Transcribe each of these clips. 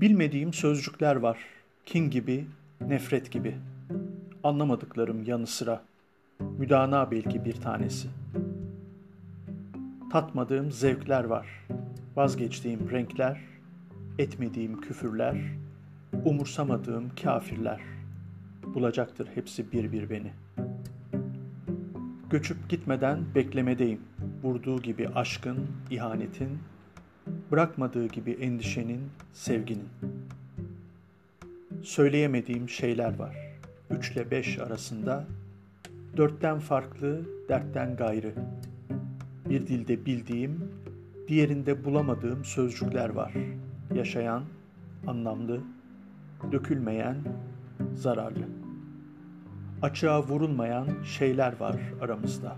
Bilmediğim sözcükler var. Kin gibi, nefret gibi. Anlamadıklarım yanı sıra. Müdana belki bir tanesi. Tatmadığım zevkler var. Vazgeçtiğim renkler, etmediğim küfürler, umursamadığım kafirler. Bulacaktır hepsi bir bir beni. Göçüp gitmeden beklemedeyim. Vurduğu gibi aşkın, ihanetin, bırakmadığı gibi endişenin, sevginin. Söyleyemediğim şeyler var. Üçle beş arasında, dörtten farklı, dertten gayrı. Bir dilde bildiğim, diğerinde bulamadığım sözcükler var. Yaşayan, anlamlı, dökülmeyen, zararlı. Açığa vurulmayan şeyler var aramızda.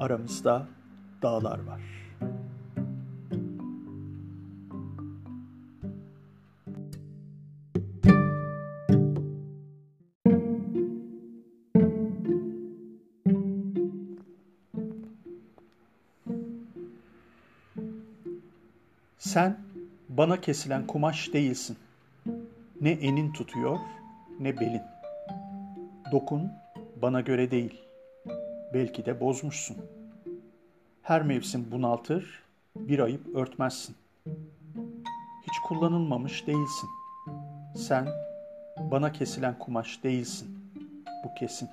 Aramızda dağlar var. Sen bana kesilen kumaş değilsin. Ne enin tutuyor ne belin. Dokun bana göre değil. Belki de bozmuşsun. Her mevsim bunaltır, bir ayıp örtmezsin. Hiç kullanılmamış değilsin. Sen bana kesilen kumaş değilsin. Bu kesin.''